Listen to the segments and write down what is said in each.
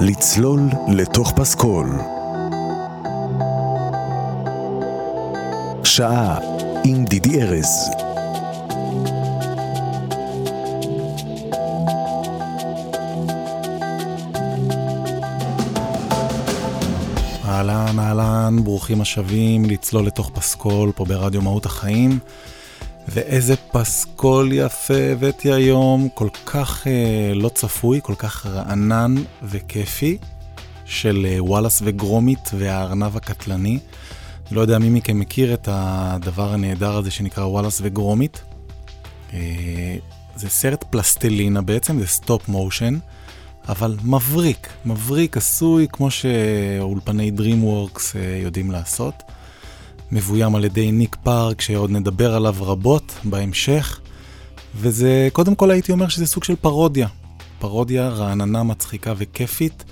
לצלול לתוך פסקול. שעה עם דידי ארז. אהלן, אהלן, ברוכים השבים לצלול לתוך פסקול פה ברדיו מהות החיים. ואיזה פסקול יפה הבאתי היום, כל כך אה, לא צפוי, כל כך רענן וכיפי, של אה, וואלאס וגרומית והארנב הקטלני. לא יודע מי מכם מכיר את הדבר הנהדר הזה שנקרא וואלאס וגרומית. אה, זה סרט פלסטלינה בעצם, זה stop motion, אבל מבריק, מבריק, עשוי כמו שאולפני DreamWorks אה, יודעים לעשות. מבוים על ידי ניק פארק, שעוד נדבר עליו רבות בהמשך. וזה, קודם כל הייתי אומר שזה סוג של פרודיה. פרודיה רעננה, מצחיקה וכיפית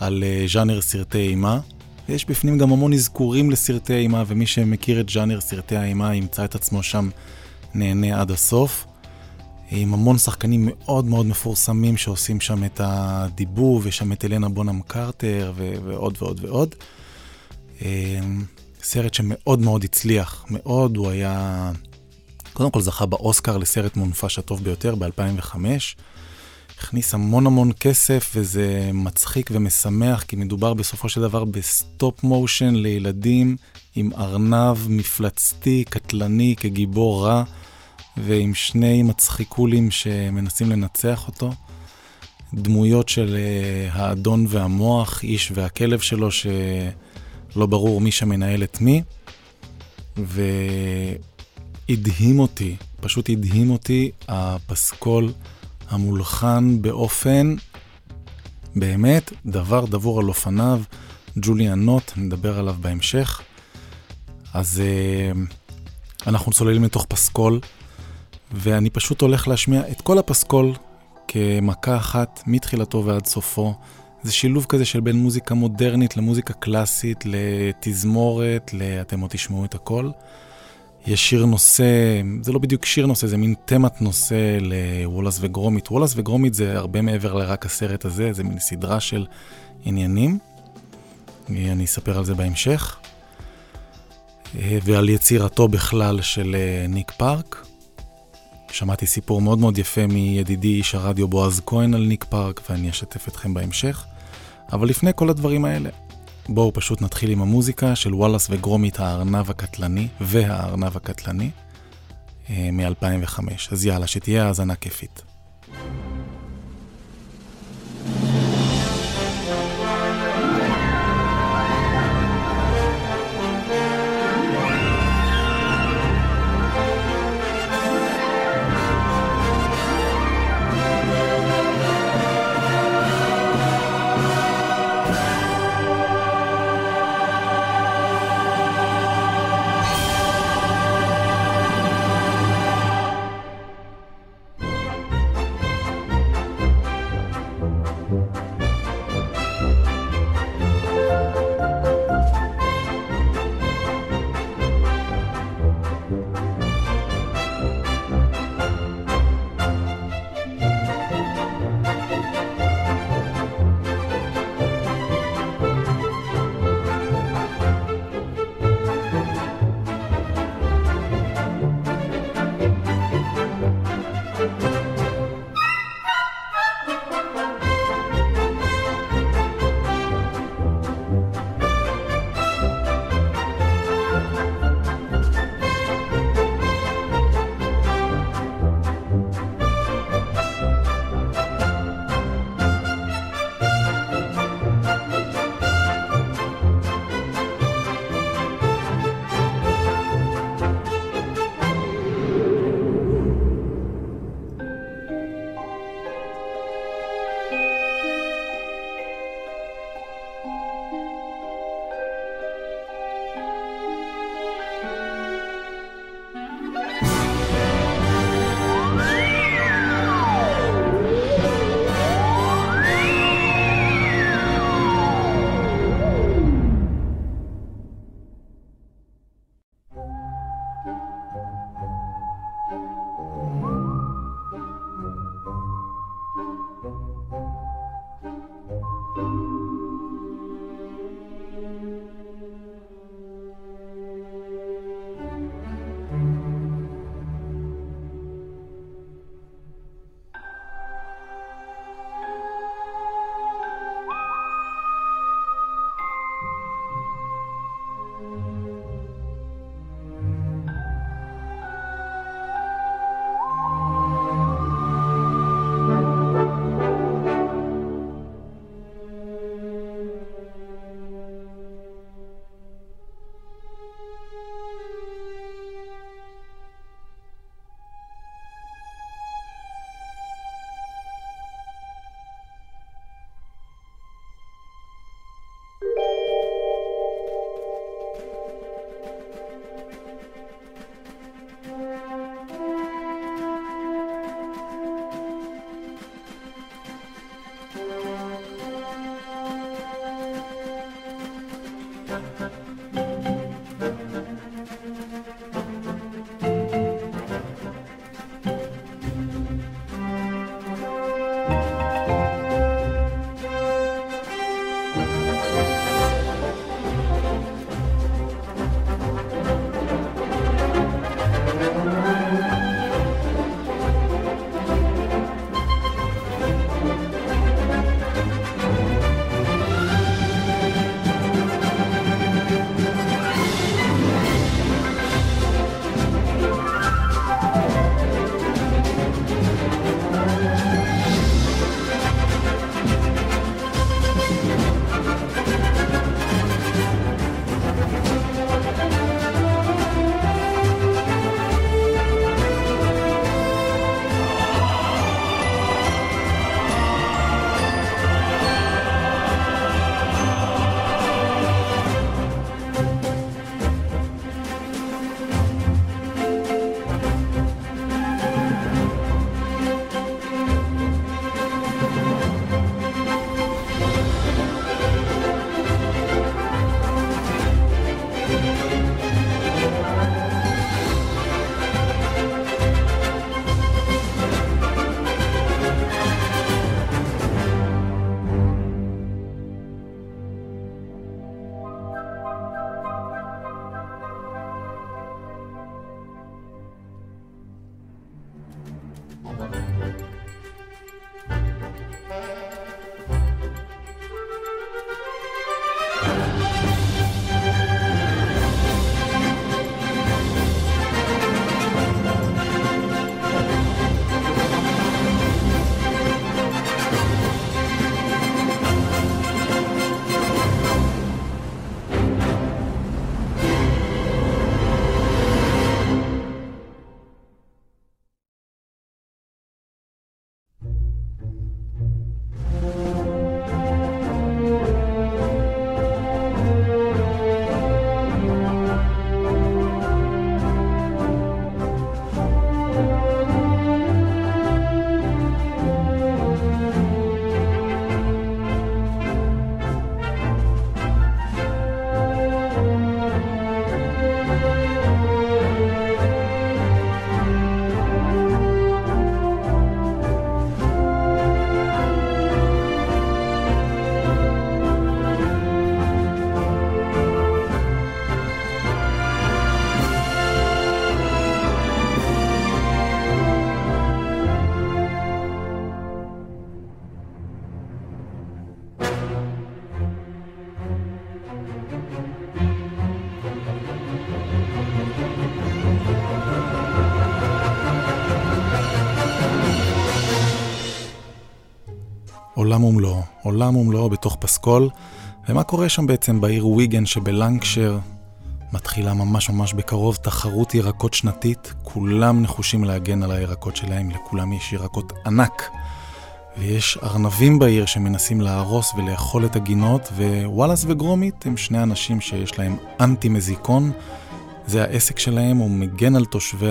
על uh, ז'אנר סרטי אימה. ויש בפנים גם המון אזכורים לסרטי אימה, ומי שמכיר את ז'אנר סרטי האימה ימצא את עצמו שם נהנה עד הסוף. עם המון שחקנים מאוד מאוד מפורסמים שעושים שם את הדיבוב, יש שם את אלנה בונם קרטר ו- ועוד ועוד ועוד. סרט שמאוד מאוד הצליח, מאוד, הוא היה... קודם כל זכה באוסקר לסרט מונפש הטוב ביותר ב-2005. הכניס המון המון כסף וזה מצחיק ומשמח כי מדובר בסופו של דבר ב stop motion לילדים עם ארנב מפלצתי, קטלני, כגיבור רע ועם שני מצחיקולים שמנסים לנצח אותו. דמויות של אה, האדון והמוח, איש והכלב שלו ש... לא ברור מי שמנהל את מי, והדהים אותי, פשוט הדהים אותי הפסקול המולחן באופן באמת דבר דבור על אופניו, ג'וליאן נוט, נדבר עליו בהמשך. אז uh, אנחנו צוללים לתוך פסקול, ואני פשוט הולך להשמיע את כל הפסקול כמכה אחת, מתחילתו ועד סופו. זה שילוב כזה של בין מוזיקה מודרנית למוזיקה קלאסית, לתזמורת, ל... אתם עוד תשמעו את הכל. יש שיר נושא, זה לא בדיוק שיר נושא, זה מין תמת נושא לוולאס וגרומית. וולאס וגרומית זה הרבה מעבר לרק הסרט הזה, זה מין סדרה של עניינים. אני אספר על זה בהמשך. ועל יצירתו בכלל של אה, ניק פארק. שמעתי סיפור מאוד מאוד יפה מידידי איש הרדיו בועז כהן על ניק פארק, ואני אשתף אתכם בהמשך. אבל לפני כל הדברים האלה, בואו פשוט נתחיל עם המוזיקה של וואלאס וגרומית הארנב הקטלני והארנב הקטלני אה, מ-2005. אז יאללה, שתהיה האזנה כיפית. עולם ומלואו, עולם ומלואו בתוך פסקול. ומה קורה שם בעצם בעיר ויגן שבלנקשר מתחילה ממש ממש בקרוב תחרות ירקות שנתית, כולם נחושים להגן על הירקות שלהם, לכולם יש ירקות ענק. ויש ארנבים בעיר שמנסים להרוס ולאכול את הגינות, ווואלאס וגרומית הם שני אנשים שיש להם אנטי מזיקון. זה העסק שלהם, הוא מגן על תושבי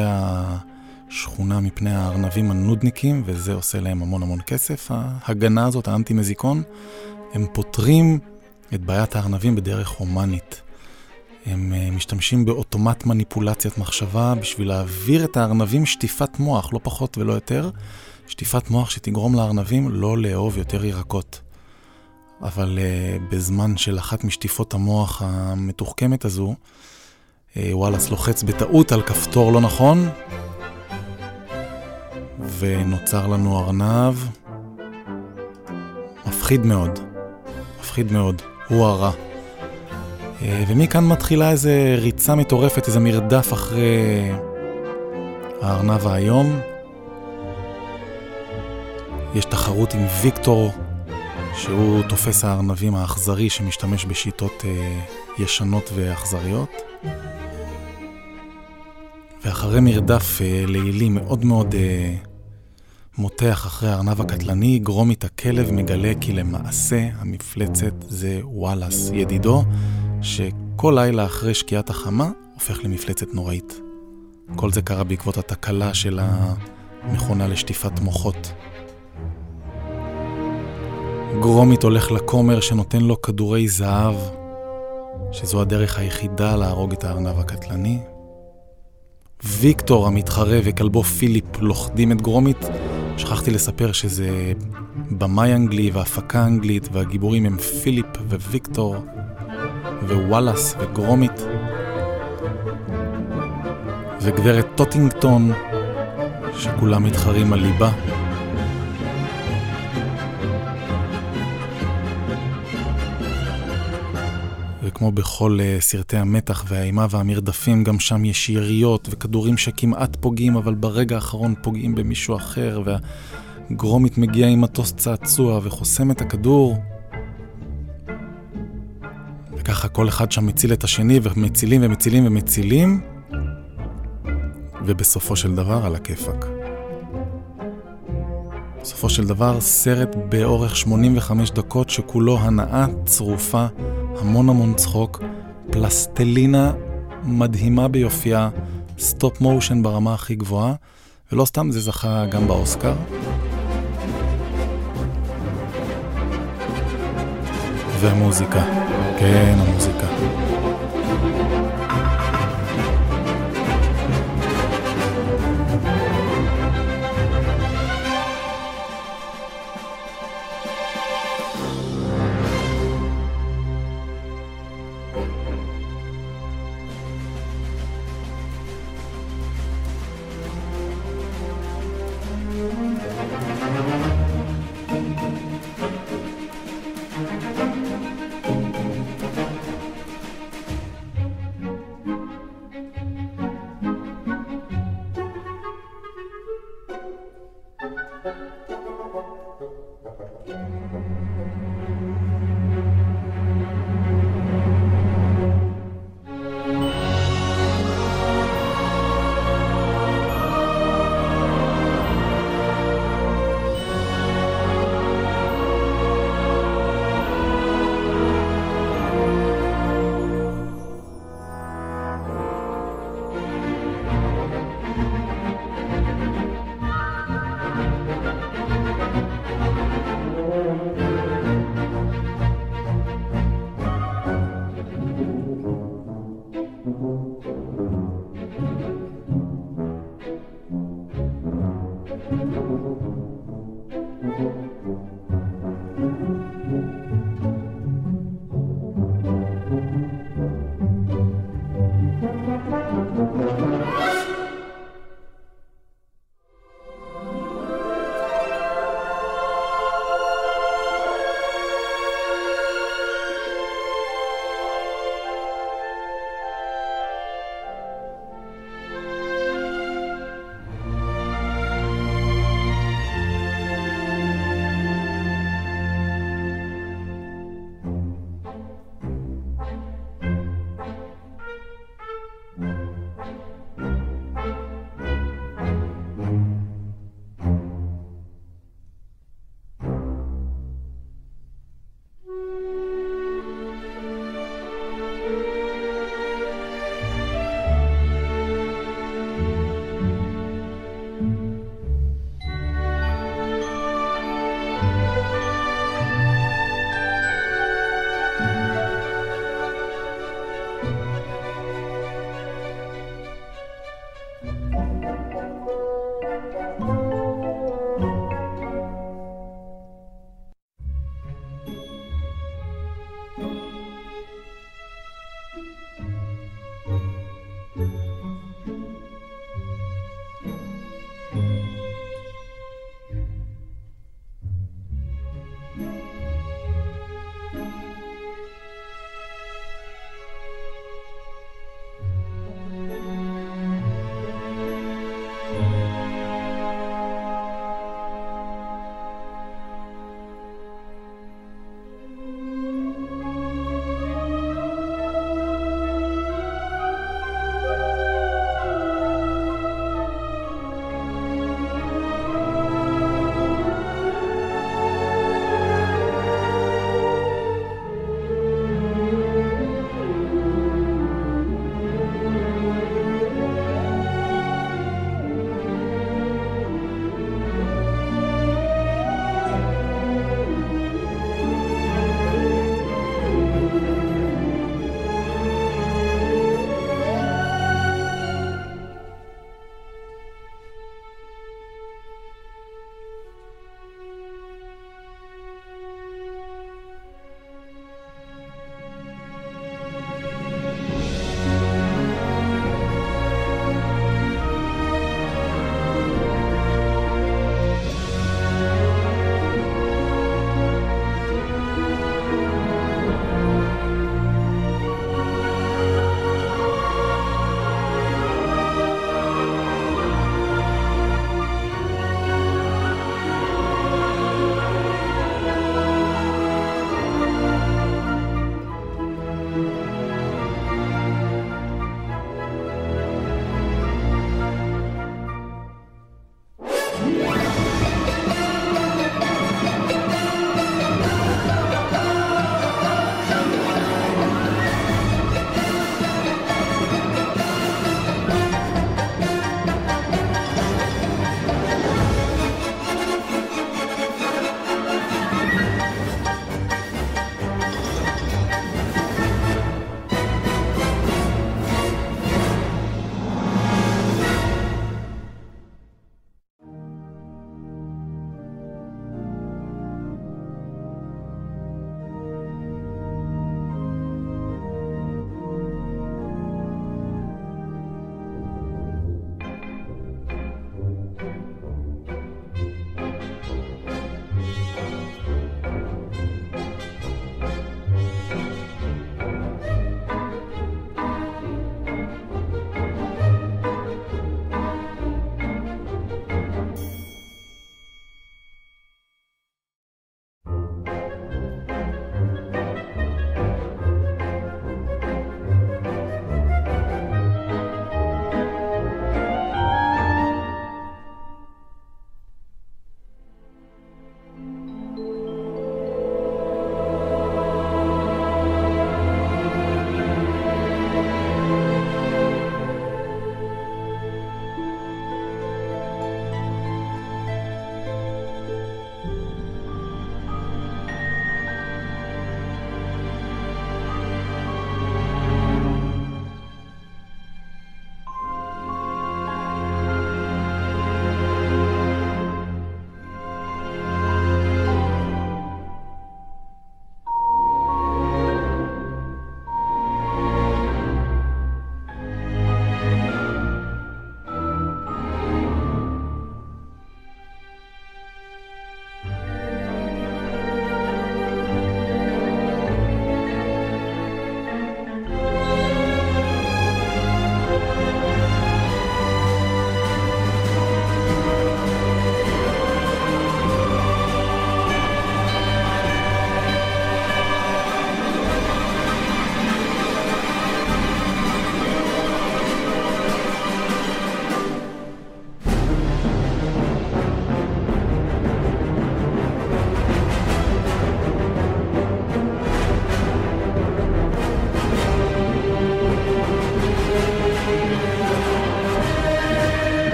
השכונה מפני הארנבים הנודניקים, וזה עושה להם המון המון כסף, ההגנה הזאת, האנטי מזיקון. הם פותרים את בעיית הארנבים בדרך הומנית. הם אה, משתמשים באוטומט מניפולציית מחשבה בשביל להעביר את הארנבים שטיפת מוח, לא פחות ולא יותר. שטיפת מוח שתגרום לארנבים לא לאהוב יותר ירקות. אבל uh, בזמן של אחת משטיפות המוח המתוחכמת הזו, uh, וואלאס לוחץ בטעות על כפתור לא נכון, ונוצר לנו ארנב מפחיד מאוד, מפחיד מאוד, הוא הרע. Uh, ומכאן מתחילה איזה ריצה מטורפת, איזה מרדף אחרי הארנב האיום. יש תחרות עם ויקטור, שהוא תופס הארנבים האכזרי שמשתמש בשיטות אה, ישנות ואכזריות. ואחרי מרדף אה, לילי מאוד מאוד אה, מותח אחרי הארנב הקטלני, גרומית הכלב מגלה כי למעשה המפלצת זה וואלאס, ידידו, שכל לילה אחרי שקיעת החמה הופך למפלצת נוראית. כל זה קרה בעקבות התקלה של המכונה לשטיפת מוחות. גרומית הולך לכומר שנותן לו כדורי זהב, שזו הדרך היחידה להרוג את הארנב הקטלני. ויקטור המתחרה וכלבו פיליפ לוכדים את גרומית. שכחתי לספר שזה במאי אנגלי והפקה אנגלית, והגיבורים הם פיליפ וויקטור ווואלאס וגרומית. וגברת טוטינגטון, שכולם מתחרים על ליבה. וכמו בכל uh, סרטי המתח והאימה והמרדפים, גם שם יש יריות וכדורים שכמעט פוגעים, אבל ברגע האחרון פוגעים במישהו אחר, והגרומית מגיע עם מטוס צעצוע וחוסם את הכדור. וככה כל אחד שם מציל את השני, ומצילים ומצילים ומצילים, ובסופו של דבר על הכיפאק. בסופו של דבר סרט באורך 85 דקות שכולו הנאה צרופה המון המון צחוק, פלסטלינה מדהימה ביופייה, סטופ מושן ברמה הכי גבוהה, ולא סתם זה זכה גם באוסקר. ומוזיקה, כן, המוזיקה.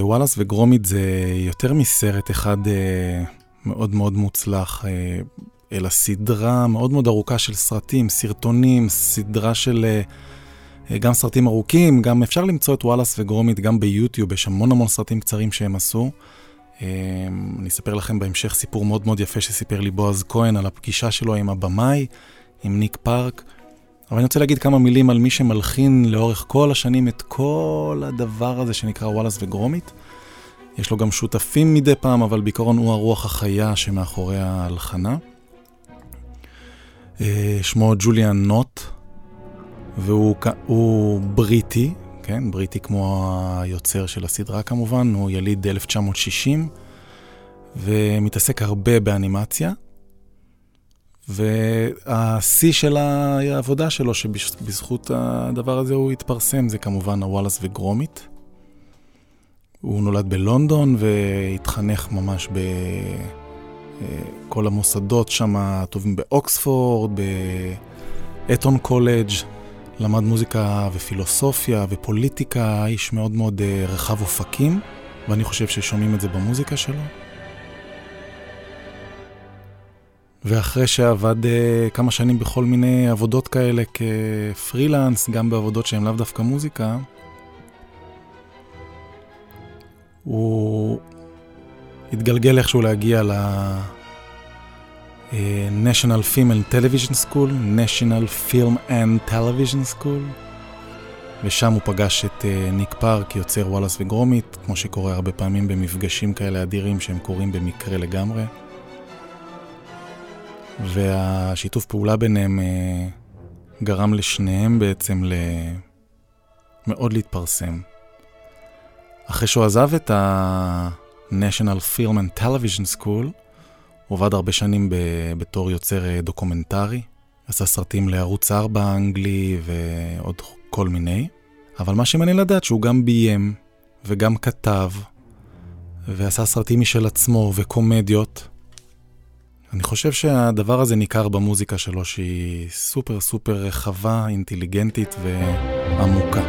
וואלאס וגרומית זה יותר מסרט אחד uh, מאוד מאוד מוצלח, uh, אלא סדרה מאוד מאוד ארוכה של סרטים, סרטונים, סדרה של uh, גם סרטים ארוכים, גם אפשר למצוא את וואלאס וגרומית גם ביוטיוב, יש המון המון סרטים קצרים שהם עשו. אני אספר לכם בהמשך סיפור מאוד מאוד יפה שסיפר לי בועז כהן על הפגישה שלו עם הבמאי, עם ניק פארק. אבל אני רוצה להגיד כמה מילים על מי שמלחין לאורך כל השנים את כל הדבר הזה שנקרא וואלאס וגרומית. יש לו גם שותפים מדי פעם, אבל בעיקרון הוא הרוח החיה שמאחורי ההלחנה. אה, שמו ג'וליאן נוט, והוא בריטי, כן, בריטי כמו היוצר של הסדרה כמובן, הוא יליד 1960, ומתעסק הרבה באנימציה. והשיא של העבודה שלו, שבזכות הדבר הזה הוא התפרסם, זה כמובן הוואלאס וגרומית. הוא נולד בלונדון והתחנך ממש בכל המוסדות שם, הטובים באוקספורד, באתון קולג', למד מוזיקה ופילוסופיה ופוליטיקה, איש מאוד מאוד אה, רחב אופקים, ואני חושב ששומעים את זה במוזיקה שלו. ואחרי שעבד uh, כמה שנים בכל מיני עבודות כאלה כפרילנס, גם בעבודות שהן לאו דווקא מוזיקה, הוא התגלגל איכשהו להגיע ל... Uh, National Film and Television School, National Film and Television School, ושם הוא פגש את uh, ניק פארק, יוצר וואלאס וגרומית, כמו שקורה הרבה פעמים במפגשים כאלה אדירים שהם קורים במקרה לגמרי. והשיתוף פעולה ביניהם אה, גרם לשניהם בעצם מאוד להתפרסם. אחרי שהוא עזב את ה-National Film and Television School, הוא עבד הרבה שנים ב- בתור יוצר אה, דוקומנטרי, עשה סרטים לערוץ 4 האנגלי ועוד כל מיני, אבל מה שמעניין לדעת שהוא גם ביים וגם כתב ועשה סרטים משל עצמו וקומדיות, אני חושב שהדבר הזה ניכר במוזיקה שלו, שהיא סופר סופר רחבה, אינטליגנטית ועמוקה.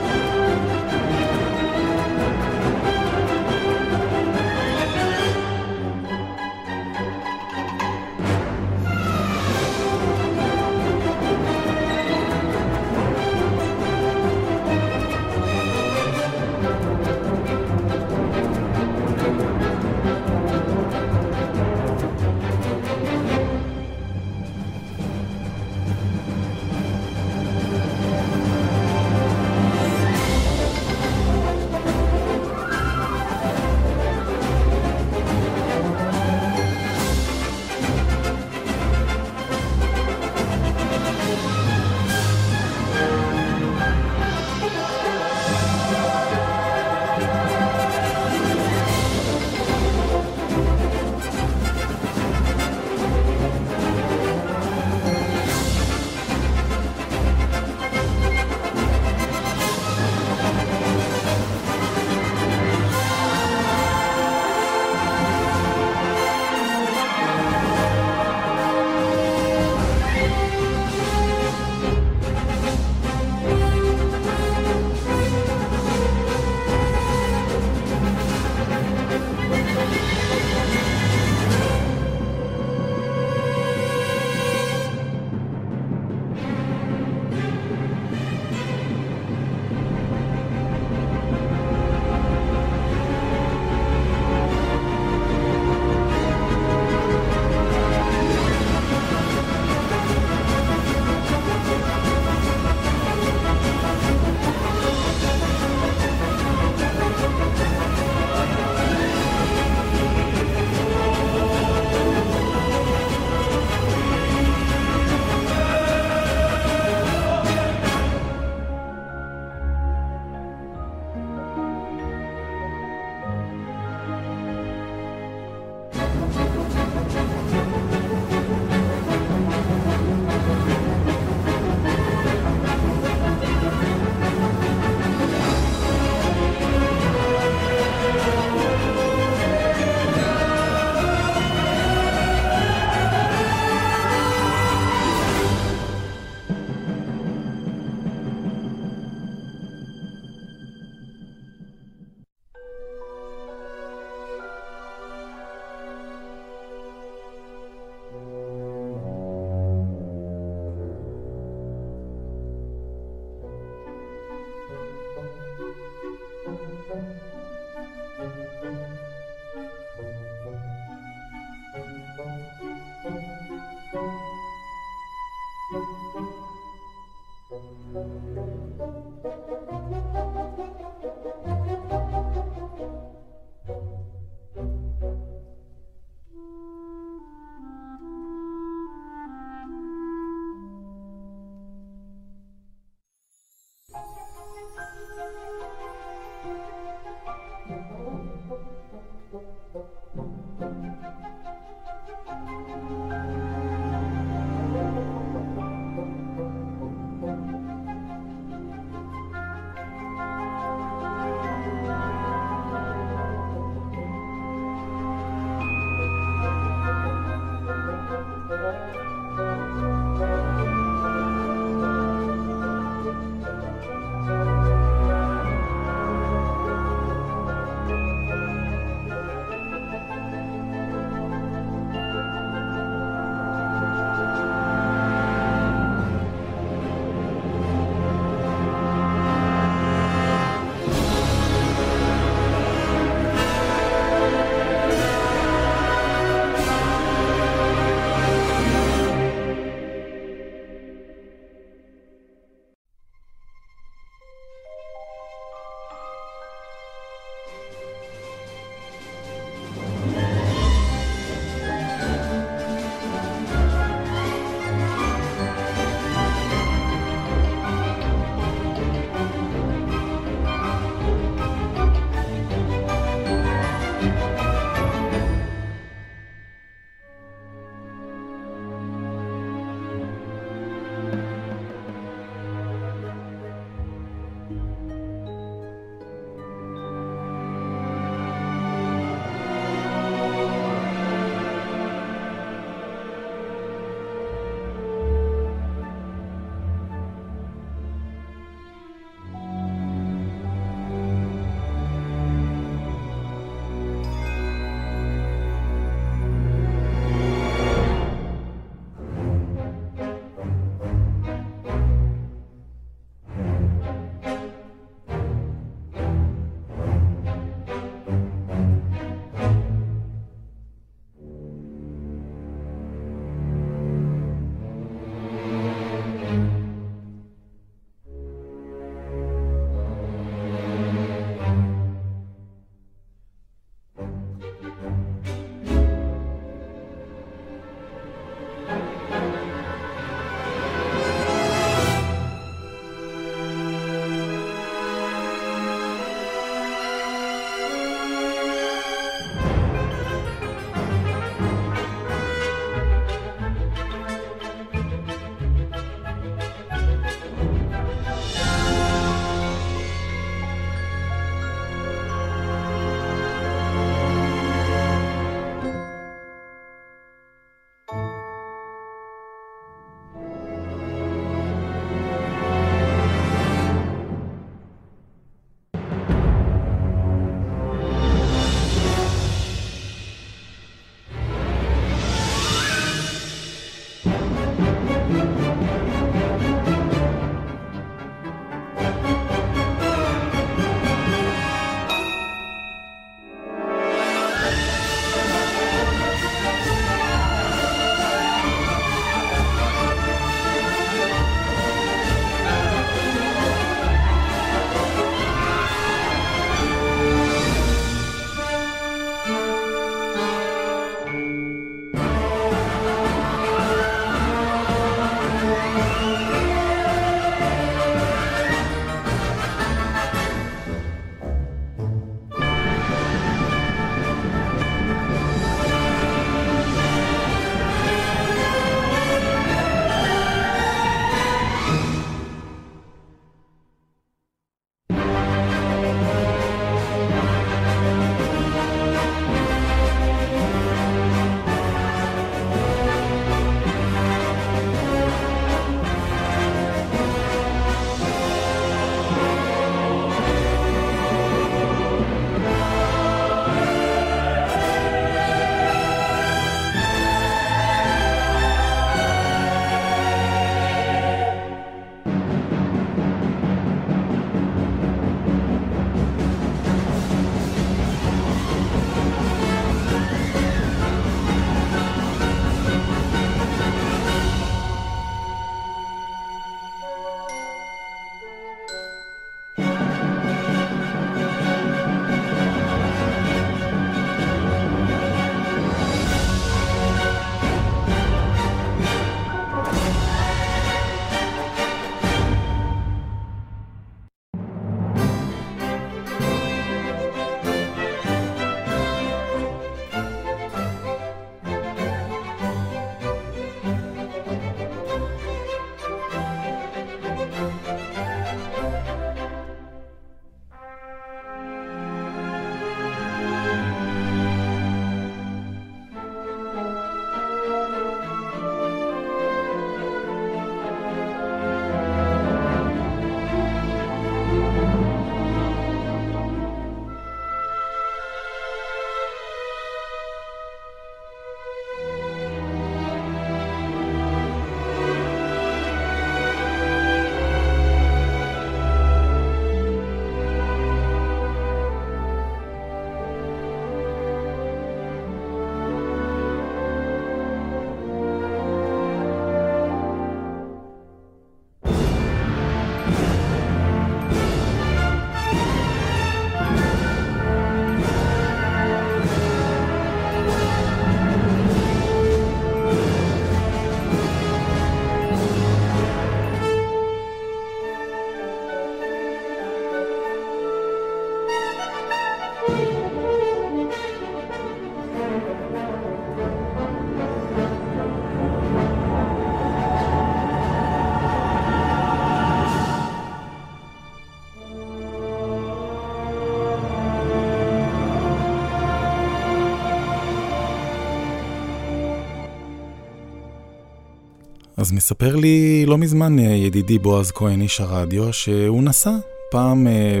אז מספר לי לא מזמן אה, ידידי בועז כהן, איש הרדיו, שהוא נסע פעם אה,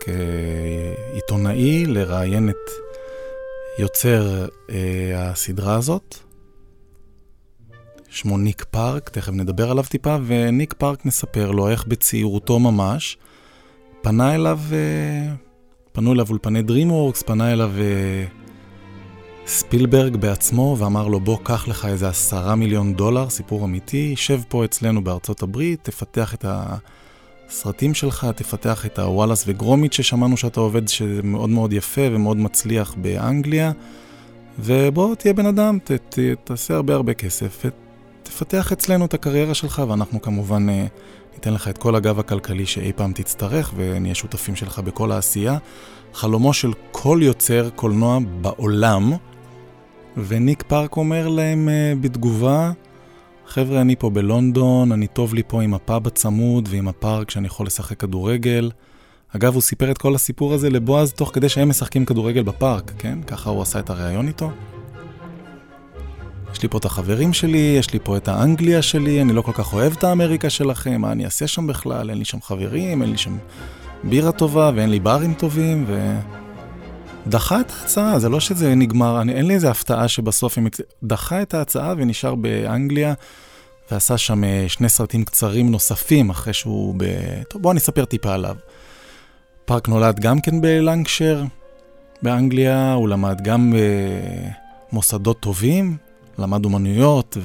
כעיתונאי לראיין את יוצר אה, הסדרה הזאת. שמו ניק פארק, תכף נדבר עליו טיפה, וניק פארק מספר לו איך בצעירותו ממש פנה אליו, פנו אליו אולפני DreamWorks, פנה אליו ספילברג בעצמו ואמר לו בוא קח לך איזה עשרה מיליון דולר, סיפור אמיתי, שב פה אצלנו בארצות הברית, תפתח את הסרטים שלך, תפתח את הוואלאס וגרומית ששמענו שאתה עובד, שזה מאוד מאוד יפה ומאוד מצליח באנגליה, ובוא תהיה בן אדם, ת, ת, תעשה הרבה הרבה כסף ותפתח אצלנו את הקריירה שלך ואנחנו כמובן אה, ניתן לך את כל הגב הכלכלי שאי פעם תצטרך ונהיה שותפים שלך בכל העשייה. חלומו של כל יוצר קולנוע בעולם. וניק פארק אומר להם uh, בתגובה, חבר'ה, אני פה בלונדון, אני טוב לי פה עם הפאב הצמוד ועם הפארק שאני יכול לשחק כדורגל. אגב, הוא סיפר את כל הסיפור הזה לבועז תוך כדי שהם משחקים כדורגל בפארק, כן? ככה הוא עשה את הריאיון איתו. יש לי פה את החברים שלי, יש לי פה את האנגליה שלי, אני לא כל כך אוהב את האמריקה שלכם, מה אני אעשה שם בכלל? אין לי שם חברים, אין לי שם בירה טובה ואין לי ברים טובים, ו... דחה את ההצעה, זה לא שזה נגמר, אני, אין לי איזה הפתעה שבסוף הם... דחה את ההצעה ונשאר באנגליה, ועשה שם אה, שני סרטים קצרים נוספים אחרי שהוא ב... טוב, בואו אני אספר טיפה עליו. פארק נולד גם כן בלנקשר, באנגליה, הוא למד גם במוסדות טובים, למד אומנויות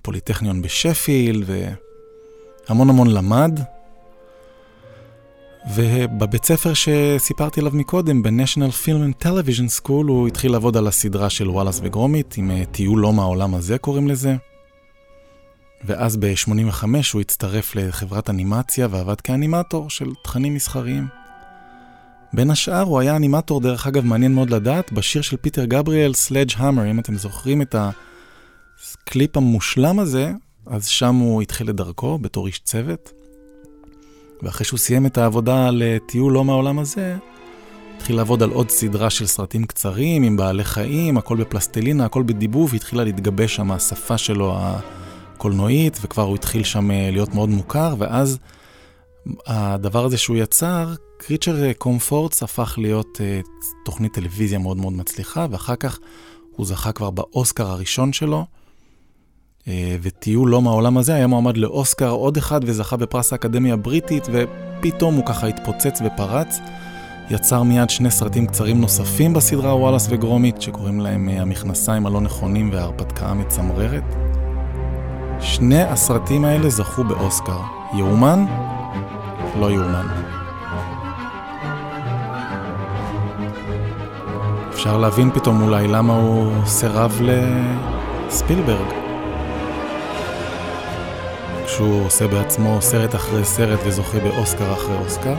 ובפוליטכניון בשפילד, והמון המון למד. ובבית ספר שסיפרתי עליו מקודם, ב-National Film and Television School, הוא התחיל לעבוד על הסדרה של וואלאס וגרומית, עם אה, טיול לא מהעולם הזה קוראים לזה. ואז ב-85 הוא הצטרף לחברת אנימציה ועבד כאנימטור של תכנים מסחריים. בין השאר הוא היה אנימטור, דרך אגב, מעניין מאוד לדעת, בשיר של פיטר גבריאל, Sledgehammer, אם אתם זוכרים את הקליפ המושלם הזה, אז שם הוא התחיל את דרכו בתור איש צוות. ואחרי שהוא סיים את העבודה על טיול לא מהעולם הזה, התחיל לעבוד על עוד סדרה של סרטים קצרים עם בעלי חיים, הכל בפלסטלינה, הכל בדיבוב, והתחילה להתגבש שם השפה שלו הקולנועית, וכבר הוא התחיל שם אה, להיות מאוד מוכר, ואז הדבר הזה שהוא יצר, קריצ'ר קומפורטס הפך להיות uh, תוכנית טלוויזיה מאוד מאוד מצליחה, ואחר כך הוא זכה כבר באוסקר הראשון שלו. אה, וטיול לא מהעולם הזה היה מועמד לאוסקר עוד אחד וזכה בפרס האקדמיה הבריטית, ופתאום הוא ככה התפוצץ ופרץ. יצר מיד שני סרטים קצרים נוספים בסדרה וואלאס וגרומית, שקוראים להם אה, המכנסיים הלא נכונים וההרפתקה המצמררת. שני הסרטים האלה זכו באוסקר. יאומן? לא יאומן. אפשר להבין פתאום אולי למה הוא סירב לספילברג. שהוא עושה בעצמו סרט אחרי סרט וזוכה באוסקר אחרי אוסקר.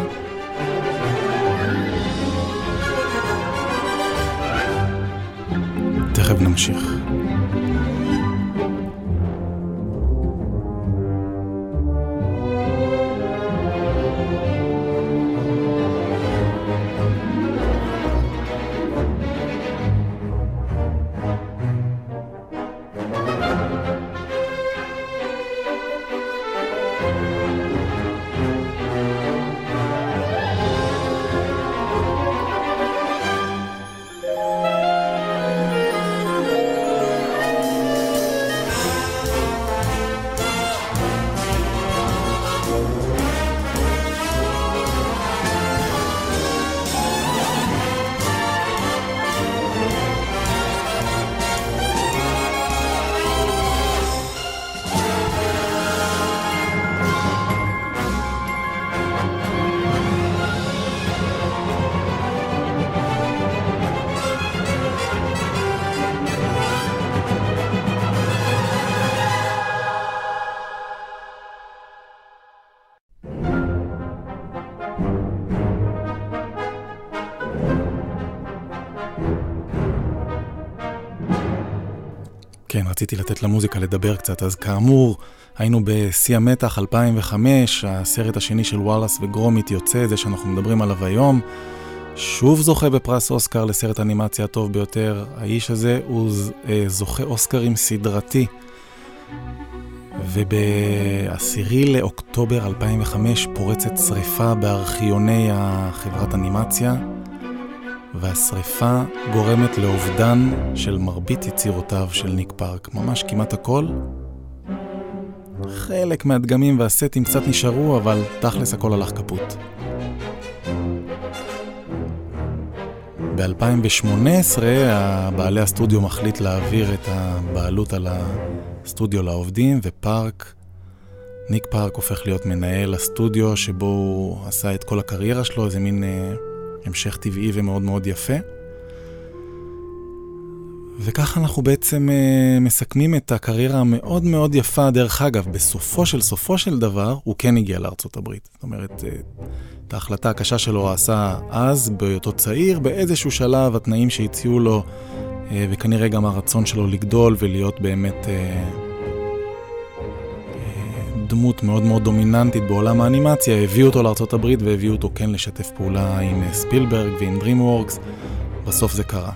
תכף נמשיך. למוזיקה לדבר קצת, אז כאמור, היינו בשיא המתח 2005, הסרט השני של וואלאס וגרומית יוצא, זה שאנחנו מדברים עליו היום. שוב זוכה בפרס אוסקר לסרט אנימציה הטוב ביותר. האיש הזה הוא אה, זוכה אוסקרים סדרתי. ובעשירי לאוקטובר 2005 פורצת שריפה בארכיוני החברת אנימציה, והשריפה גורמת לאובדן של מרבית יצירותיו של ניק פארק, ממש כמעט הכל. חלק מהדגמים והסטים קצת נשארו, אבל תכלס הכל הלך כפות. ב-2018 בעלי הסטודיו מחליט להעביר את הבעלות על הסטודיו לעובדים, ופארק, ניק פארק הופך להיות מנהל הסטודיו שבו הוא עשה את כל הקריירה שלו, איזה מין אה, המשך טבעי ומאוד מאוד יפה. וככה אנחנו בעצם אה, מסכמים את הקריירה המאוד מאוד יפה. דרך אגב, בסופו של סופו של דבר, הוא כן הגיע לארצות הברית. זאת אומרת, אה, את ההחלטה הקשה שלו הוא עשה אז, בהיותו צעיר, באיזשהו שלב התנאים שהציעו לו, אה, וכנראה גם הרצון שלו לגדול ולהיות באמת אה, דמות מאוד מאוד דומיננטית בעולם האנימציה, הביאו אותו לארה"ב והביאו אותו כן לשתף פעולה עם ספילברג ועם DreamWorks. בסוף זה קרה.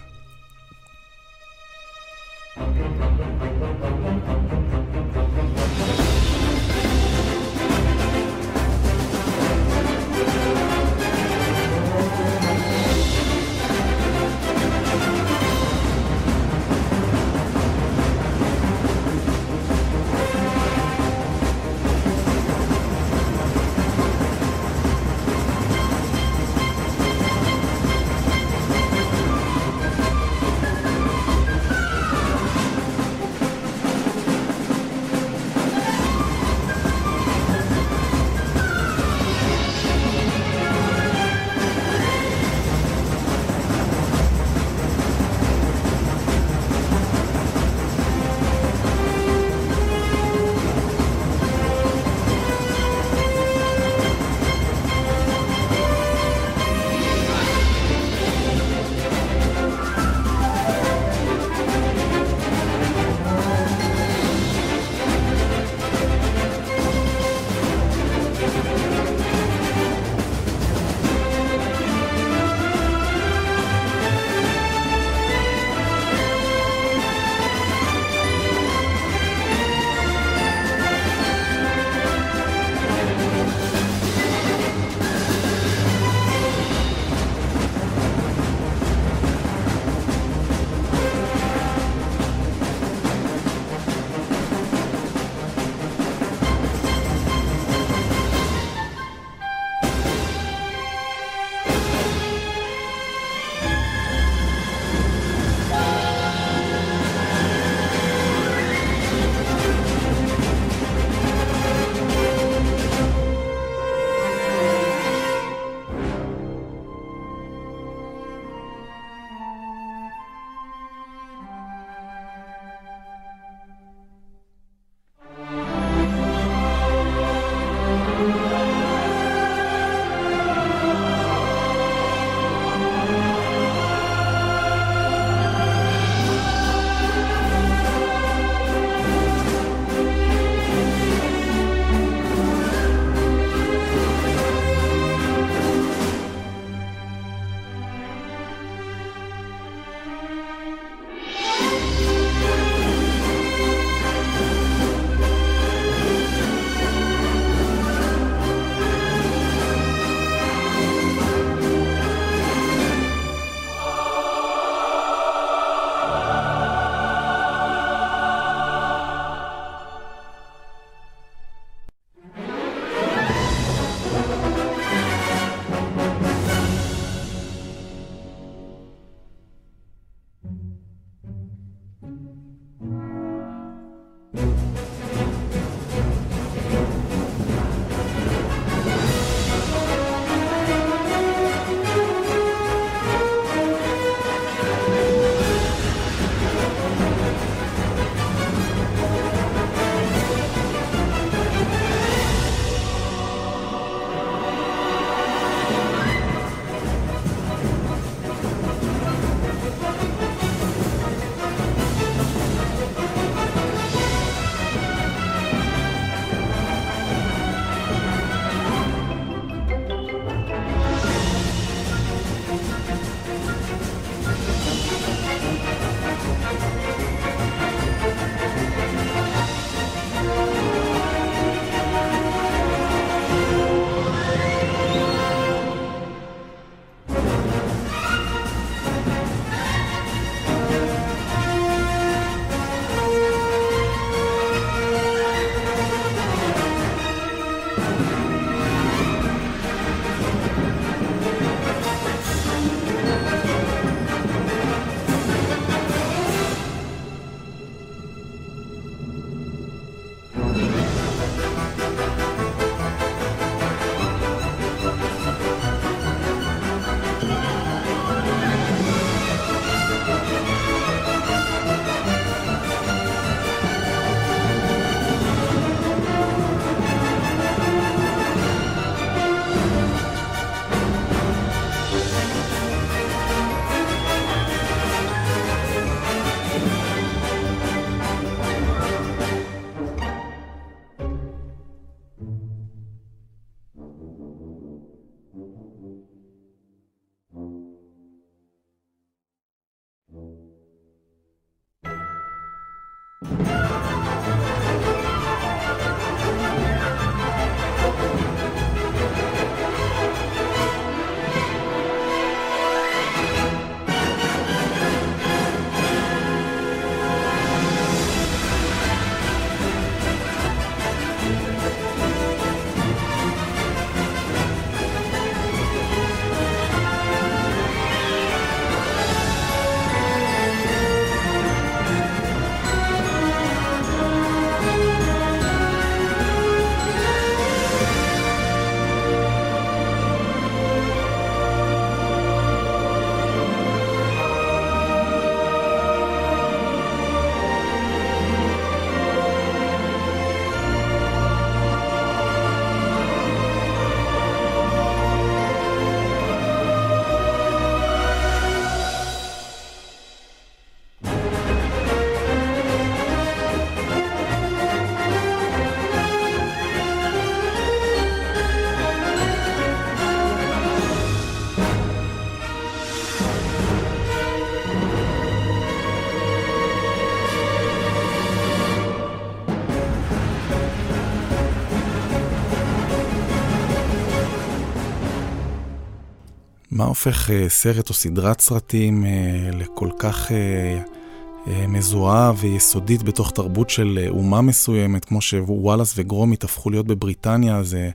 מה הופך אה, סרט או סדרת סרטים אה, לכל כך אה, מזוהה ויסודית בתוך תרבות של אומה מסוימת, כמו שוואלאס וגרומית הפכו להיות בבריטניה, זה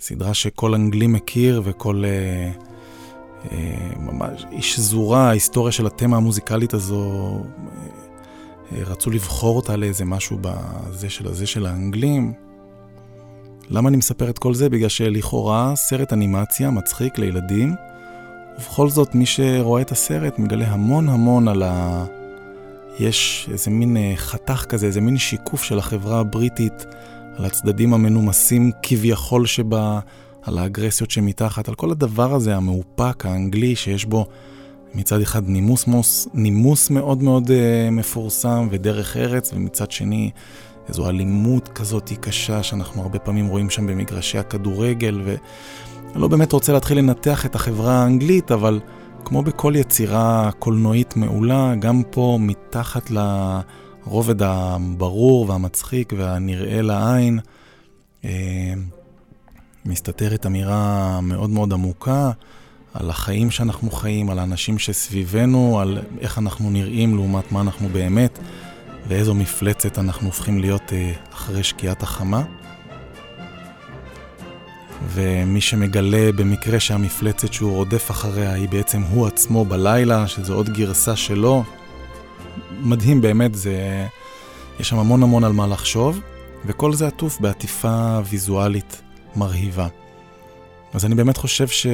סדרה שכל אנגלי מכיר וכל... ממש איש שזורה, ההיסטוריה של התמה המוזיקלית הזו, רצו לבחור אותה לאיזה משהו בזה של הזה של האנגלים. למה אני מספר את כל זה? בגלל שלכאורה סרט אנימציה מצחיק לילדים, ובכל זאת מי שרואה את הסרט מגלה המון המון על ה... יש איזה מין אה, חתך כזה, איזה מין שיקוף של החברה הבריטית, על הצדדים המנומסים כביכול שבה, על האגרסיות שמתחת, על כל הדבר הזה המאופק, האנגלי, שיש בו מצד אחד נימוס, מוס, נימוס מאוד מאוד uh, מפורסם ודרך ארץ, ומצד שני איזו אלימות כזאת קשה שאנחנו הרבה פעמים רואים שם במגרשי הכדורגל, ואני לא באמת רוצה להתחיל לנתח את החברה האנגלית, אבל כמו בכל יצירה קולנועית מעולה, גם פה מתחת לרובד הברור והמצחיק והנראה לעין, אה, מסתתרת אמירה מאוד מאוד עמוקה. על החיים שאנחנו חיים, על האנשים שסביבנו, על איך אנחנו נראים לעומת מה אנחנו באמת, ואיזו מפלצת אנחנו הופכים להיות אה, אחרי שקיעת החמה. ומי שמגלה במקרה שהמפלצת שהוא רודף אחריה היא בעצם הוא עצמו בלילה, שזו עוד גרסה שלו. מדהים באמת, זה... יש שם המון המון על מה לחשוב, וכל זה עטוף בעטיפה ויזואלית מרהיבה. אז אני באמת חושב ש...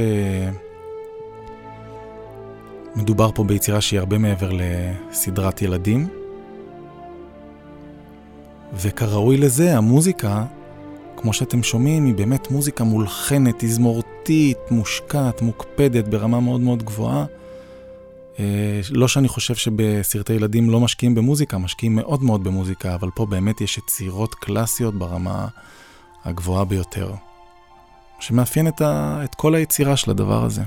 מדובר פה ביצירה שהיא הרבה מעבר לסדרת ילדים. וכראוי לזה, המוזיקה, כמו שאתם שומעים, היא באמת מוזיקה מולחנת, תזמורתית, מושקעת, מוקפדת ברמה מאוד מאוד גבוהה. אה, לא שאני חושב שבסרטי ילדים לא משקיעים במוזיקה, משקיעים מאוד מאוד במוזיקה, אבל פה באמת יש יצירות קלאסיות ברמה הגבוהה ביותר, שמאפיין את, ה... את כל היצירה של הדבר הזה.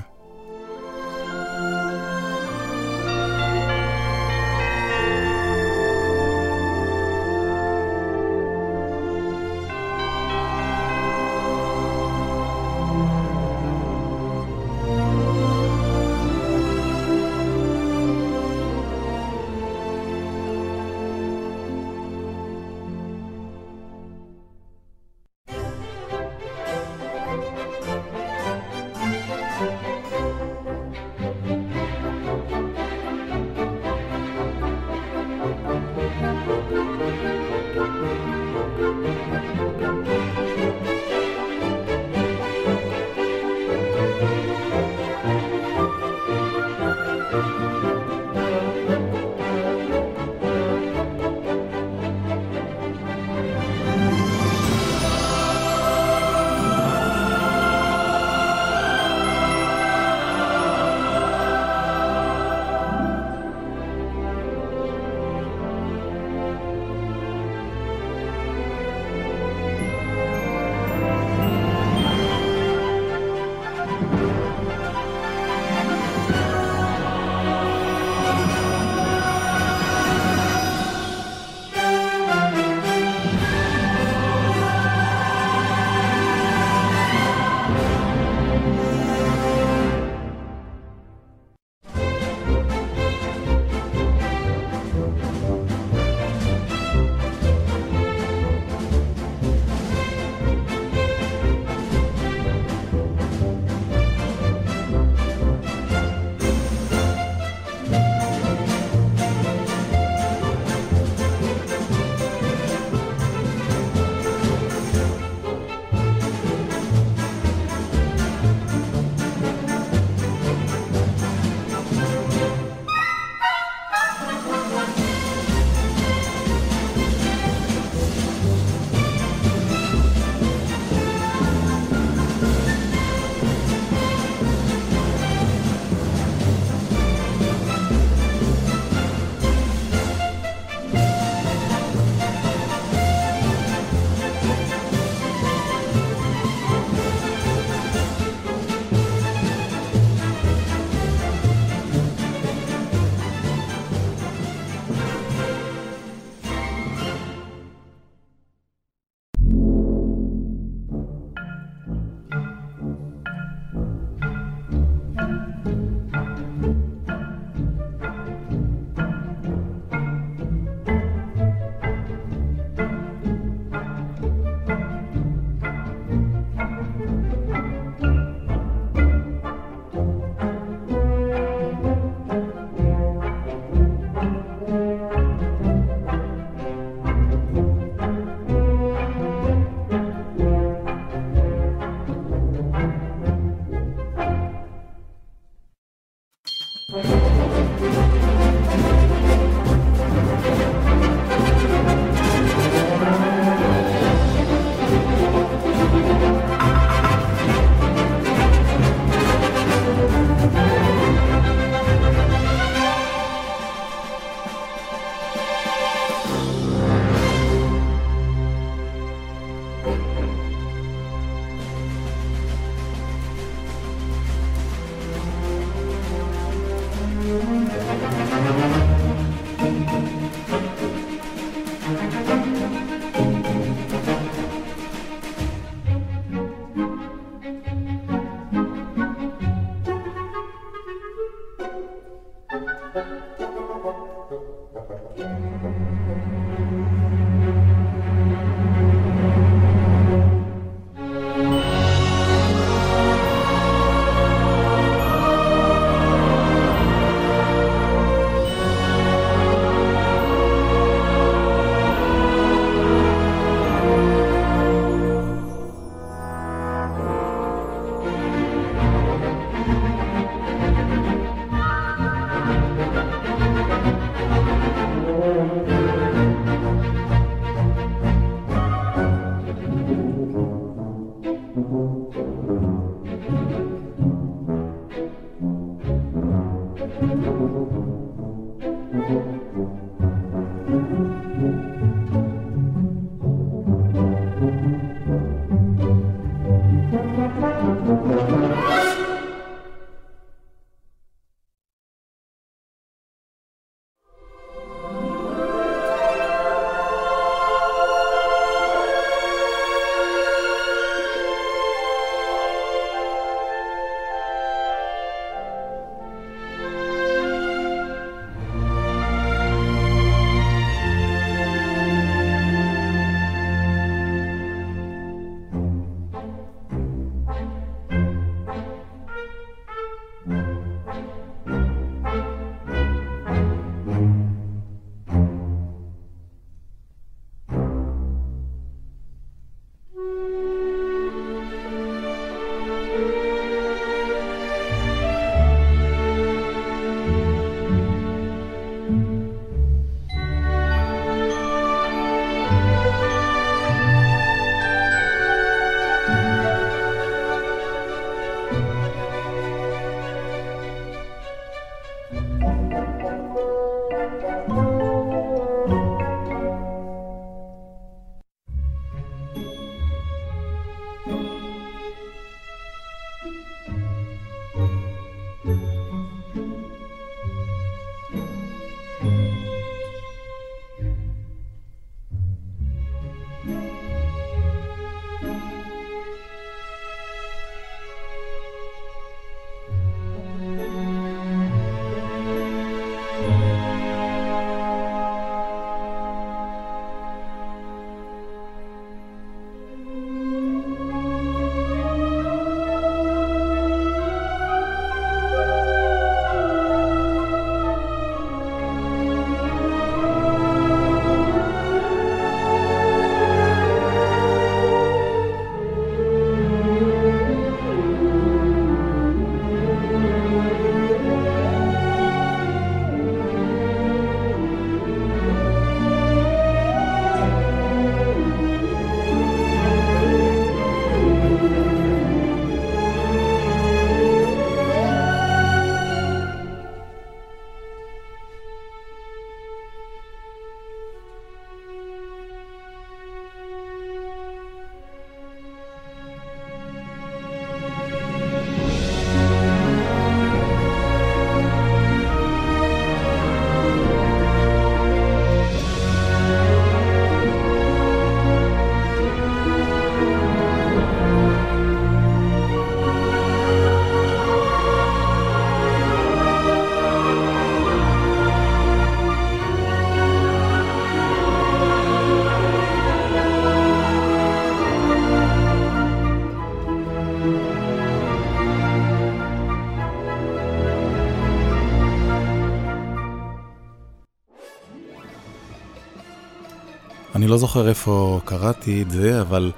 לא זוכר איפה קראתי את זה, אבל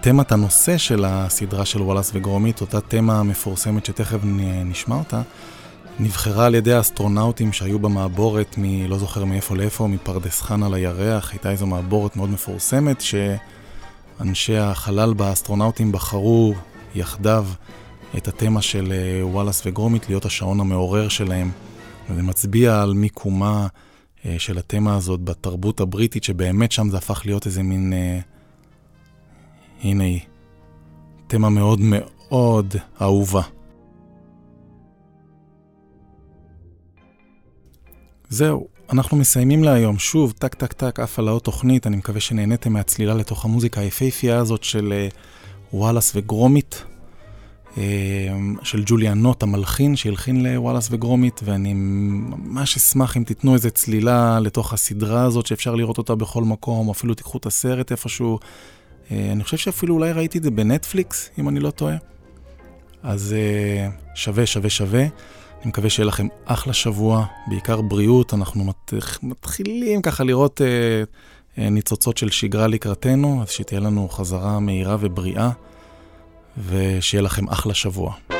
תמת הנושא של הסדרה של וואלאס וגרומית, אותה תמה מפורסמת שתכף נשמע אותה, נבחרה על ידי האסטרונאוטים שהיו במעבורת מלא זוכר מאיפה לאיפה, מפרדס חנה לירח, הייתה איזו מעבורת מאוד מפורסמת שאנשי החלל באסטרונאוטים בחרו יחדיו את התמה של אה, וואלאס וגרומית להיות השעון המעורר שלהם. וזה מצביע על מיקומה של התמה הזאת בתרבות הבריטית, שבאמת שם זה הפך להיות איזה מין... אה, הנה היא. תמה מאוד מאוד אהובה. זהו, אנחנו מסיימים להיום. שוב, טק טק טק, עף על העוד תוכנית. אני מקווה שנהניתם מהצלילה לתוך המוזיקה היפהפייה הזאת של uh, וואלאס וגרומית, של ג'וליאן נוט, המלחין, שהלחין לוואלאס וגרומית, ואני ממש אשמח אם תיתנו איזה צלילה לתוך הסדרה הזאת, שאפשר לראות אותה בכל מקום, אפילו תיקחו את הסרט איפשהו. Uh, אני חושב שאפילו אולי ראיתי את זה בנטפליקס, אם אני לא טועה. אז uh, שווה, שווה, שווה. אני מקווה שיהיה לכם אחלה שבוע, בעיקר בריאות. אנחנו מת, מתחילים ככה לראות אה, אה, ניצוצות של שגרה לקראתנו, אז שתהיה לנו חזרה מהירה ובריאה, ושיהיה לכם אחלה שבוע.